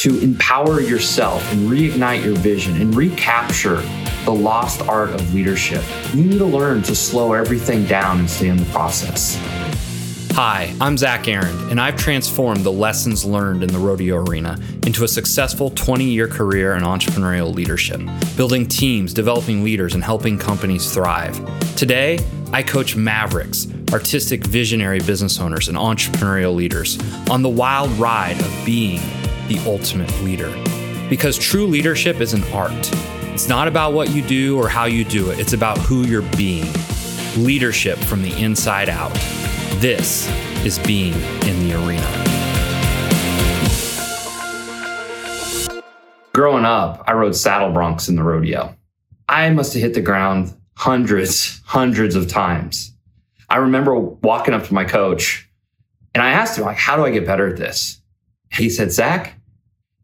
to empower yourself and reignite your vision and recapture the lost art of leadership, you need to learn to slow everything down and stay in the process. Hi, I'm Zach Aaron, and I've transformed the lessons learned in the rodeo arena into a successful 20 year career in entrepreneurial leadership, building teams, developing leaders, and helping companies thrive. Today, I coach mavericks, artistic visionary business owners, and entrepreneurial leaders on the wild ride of being the ultimate leader. Because true leadership is an art. It's not about what you do or how you do it, it's about who you're being. Leadership from the inside out. This is being in the arena. Growing up, I rode saddle broncs in the rodeo. I must have hit the ground hundreds, hundreds of times. I remember walking up to my coach and I asked him, like, how do I get better at this? He said, Zach,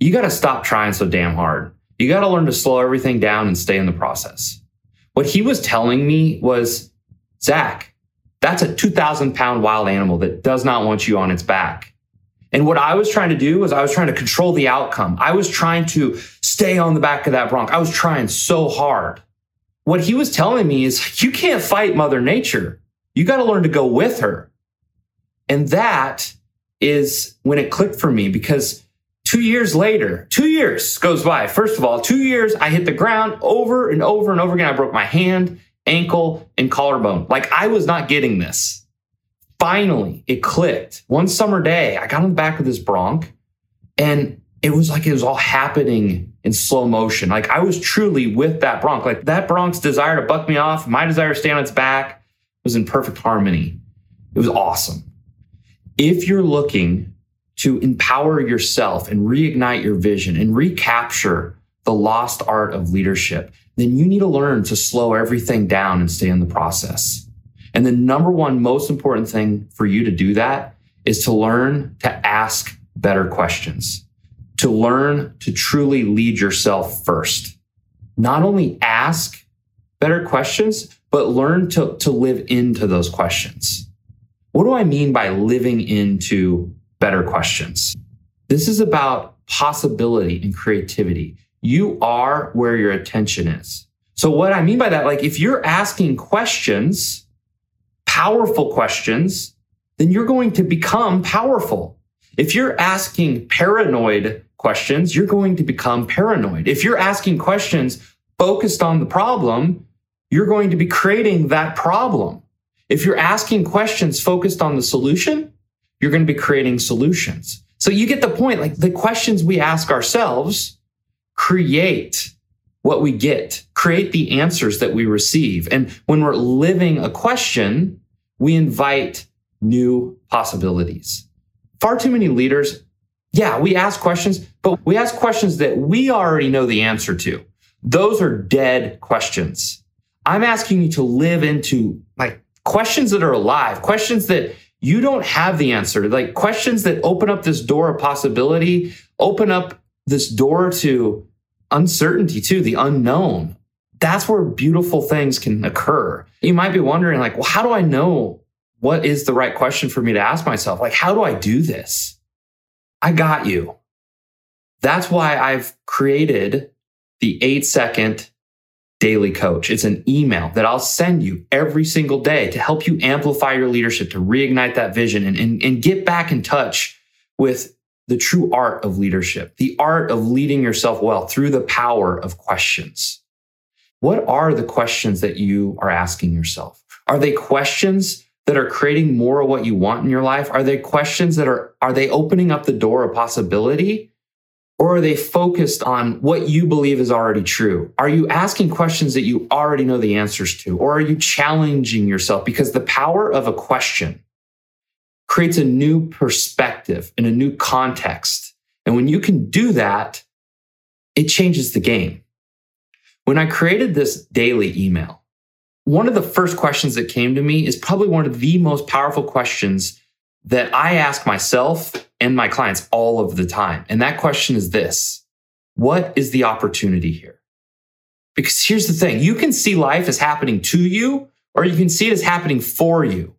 you got to stop trying so damn hard. You got to learn to slow everything down and stay in the process. What he was telling me was, Zach, that's a 2,000 pound wild animal that does not want you on its back. And what I was trying to do was I was trying to control the outcome. I was trying to stay on the back of that bronc. I was trying so hard. What he was telling me is you can't fight Mother Nature. You got to learn to go with her. And that is when it clicked for me because Two years later, two years goes by. First of all, two years, I hit the ground over and over and over again. I broke my hand, ankle, and collarbone. Like I was not getting this. Finally, it clicked. One summer day, I got on the back of this bronc and it was like it was all happening in slow motion. Like I was truly with that bronc. Like that bronc's desire to buck me off, my desire to stay on its back was in perfect harmony. It was awesome. If you're looking to empower yourself and reignite your vision and recapture the lost art of leadership, then you need to learn to slow everything down and stay in the process. And the number one most important thing for you to do that is to learn to ask better questions, to learn to truly lead yourself first. Not only ask better questions, but learn to, to live into those questions. What do I mean by living into better questions. This is about possibility and creativity. You are where your attention is. So what I mean by that, like if you're asking questions, powerful questions, then you're going to become powerful. If you're asking paranoid questions, you're going to become paranoid. If you're asking questions focused on the problem, you're going to be creating that problem. If you're asking questions focused on the solution, you're going to be creating solutions. So you get the point. Like the questions we ask ourselves create what we get, create the answers that we receive. And when we're living a question, we invite new possibilities. Far too many leaders, yeah, we ask questions, but we ask questions that we already know the answer to. Those are dead questions. I'm asking you to live into like questions that are alive, questions that you don't have the answer. Like questions that open up this door of possibility, open up this door to uncertainty too, the unknown. That's where beautiful things can occur. You might be wondering, like, well, how do I know what is the right question for me to ask myself? Like, how do I do this? I got you. That's why I've created the eight second daily coach. It's an email that I'll send you every single day to help you amplify your leadership, to reignite that vision and, and, and get back in touch with the true art of leadership, the art of leading yourself well through the power of questions. What are the questions that you are asking yourself? Are they questions that are creating more of what you want in your life? Are they questions that are, are they opening up the door of possibility? Or are they focused on what you believe is already true? Are you asking questions that you already know the answers to? Or are you challenging yourself? Because the power of a question creates a new perspective and a new context. And when you can do that, it changes the game. When I created this daily email, one of the first questions that came to me is probably one of the most powerful questions that I ask myself and my clients all of the time. And that question is this What is the opportunity here? Because here's the thing you can see life as happening to you, or you can see it as happening for you.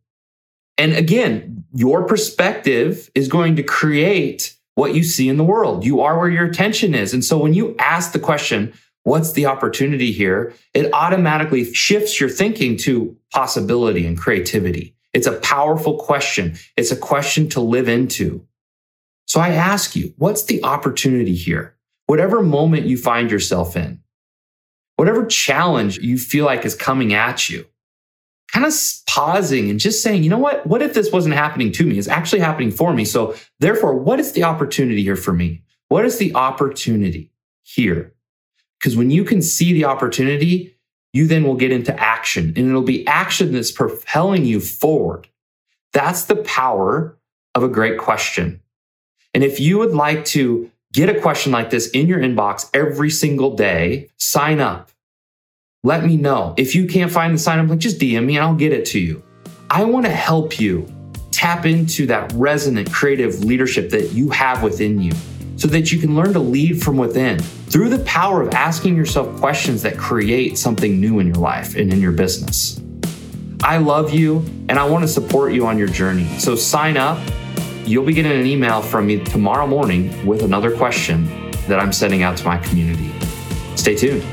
And again, your perspective is going to create what you see in the world. You are where your attention is. And so when you ask the question, what's the opportunity here? It automatically shifts your thinking to possibility and creativity. It's a powerful question. It's a question to live into. So I ask you, what's the opportunity here? Whatever moment you find yourself in, whatever challenge you feel like is coming at you, kind of pausing and just saying, you know what? What if this wasn't happening to me? It's actually happening for me. So therefore, what is the opportunity here for me? What is the opportunity here? Because when you can see the opportunity, you then will get into action and it'll be action that's propelling you forward. That's the power of a great question. And if you would like to get a question like this in your inbox every single day, sign up. Let me know. If you can't find the sign up link, just DM me and I'll get it to you. I want to help you tap into that resonant creative leadership that you have within you so that you can learn to lead from within through the power of asking yourself questions that create something new in your life and in your business. I love you and I want to support you on your journey. So sign up. You'll be getting an email from me tomorrow morning with another question that I'm sending out to my community. Stay tuned.